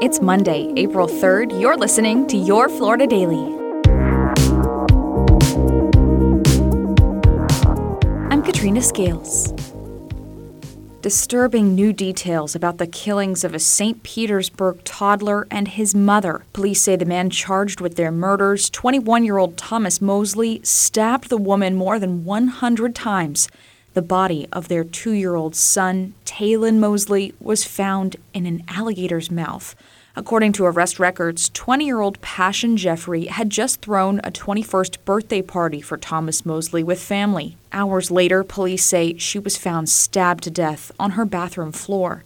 It's Monday, April 3rd. You're listening to Your Florida Daily. I'm Katrina Scales. Disturbing new details about the killings of a St. Petersburg toddler and his mother. Police say the man charged with their murders, 21 year old Thomas Mosley, stabbed the woman more than 100 times. The body of their two year old son, Taylen Mosley, was found in an alligator's mouth. According to arrest records, 20 year old Pashun Jeffery had just thrown a 21st birthday party for Thomas Mosley with family. Hours later, police say she was found stabbed to death on her bathroom floor.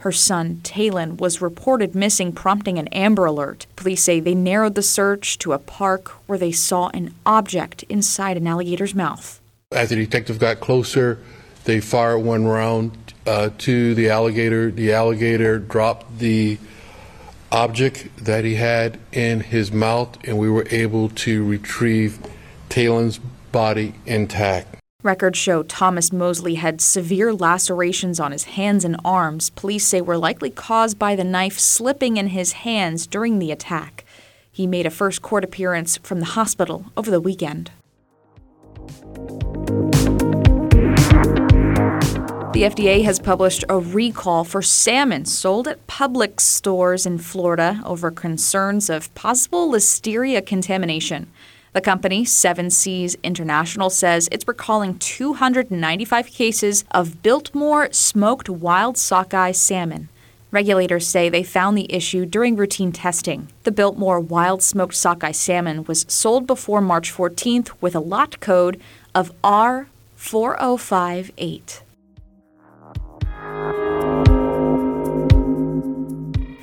Her son, Taylen, was reported missing, prompting an Amber Alert. Police say they narrowed the search to a park where they saw an object inside an alligator's mouth. As the detective got closer, they fired one round uh, to the alligator. The alligator dropped the object that he had in his mouth, and we were able to retrieve Taylen's body intact. Records show Thomas Mosley had severe lacerations on his hands and arms. Police say were likely caused by the knife slipping in his hands during the attack. He made a first court appearance from the hospital over the weekend. The FDA has published a recall for salmon sold at Publix stores in Florida over concerns of possible listeria contamination. The company, Seven Seas International, says it's recalling 295 cases of Biltmore smoked wild sockeye salmon. Regulators say they found the issue during routine testing. The Biltmore wild smoked sockeye salmon was sold before March 14th with a lot code of R4058.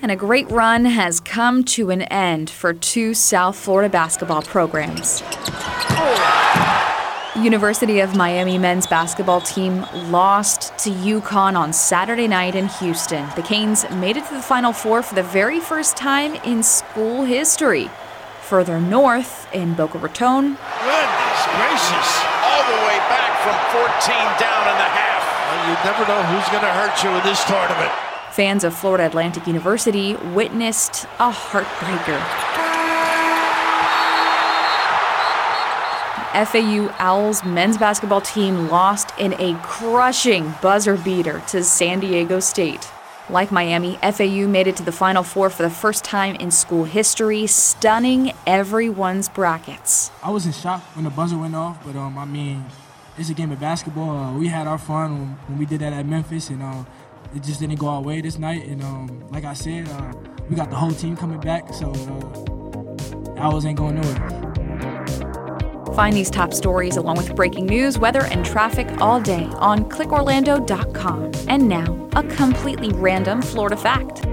And a great run has come to an end for two South Florida basketball programs. University of Miami men's basketball team lost to UConn on Saturday night in Houston. The Canes made it to the Final Four for the very first time in school history. Further north, in Boca Raton. Goodness gracious. All the way back from 14 down in the half. Well, you never know who's going to hurt you in this tournament. Fans of Florida Atlantic University witnessed a heartbreaker. FAU Owls men's basketball team lost in a crushing buzzer beater to San Diego State. Like Miami, FAU made it to the Final Four for the first time in school history, stunning everyone's brackets. I was in shock when the buzzer went off, but um, I mean, it's a game of basketball. Uh, we had our fun when, we did that at Memphis, and uh, it just didn't go our way this night. And um, like I said, uh, we got the whole team coming back, so uh, Owls ain't going nowhere. Find these top stories along with breaking news, weather, and traffic all day on clickorlando.com. And now, a completely random Florida fact.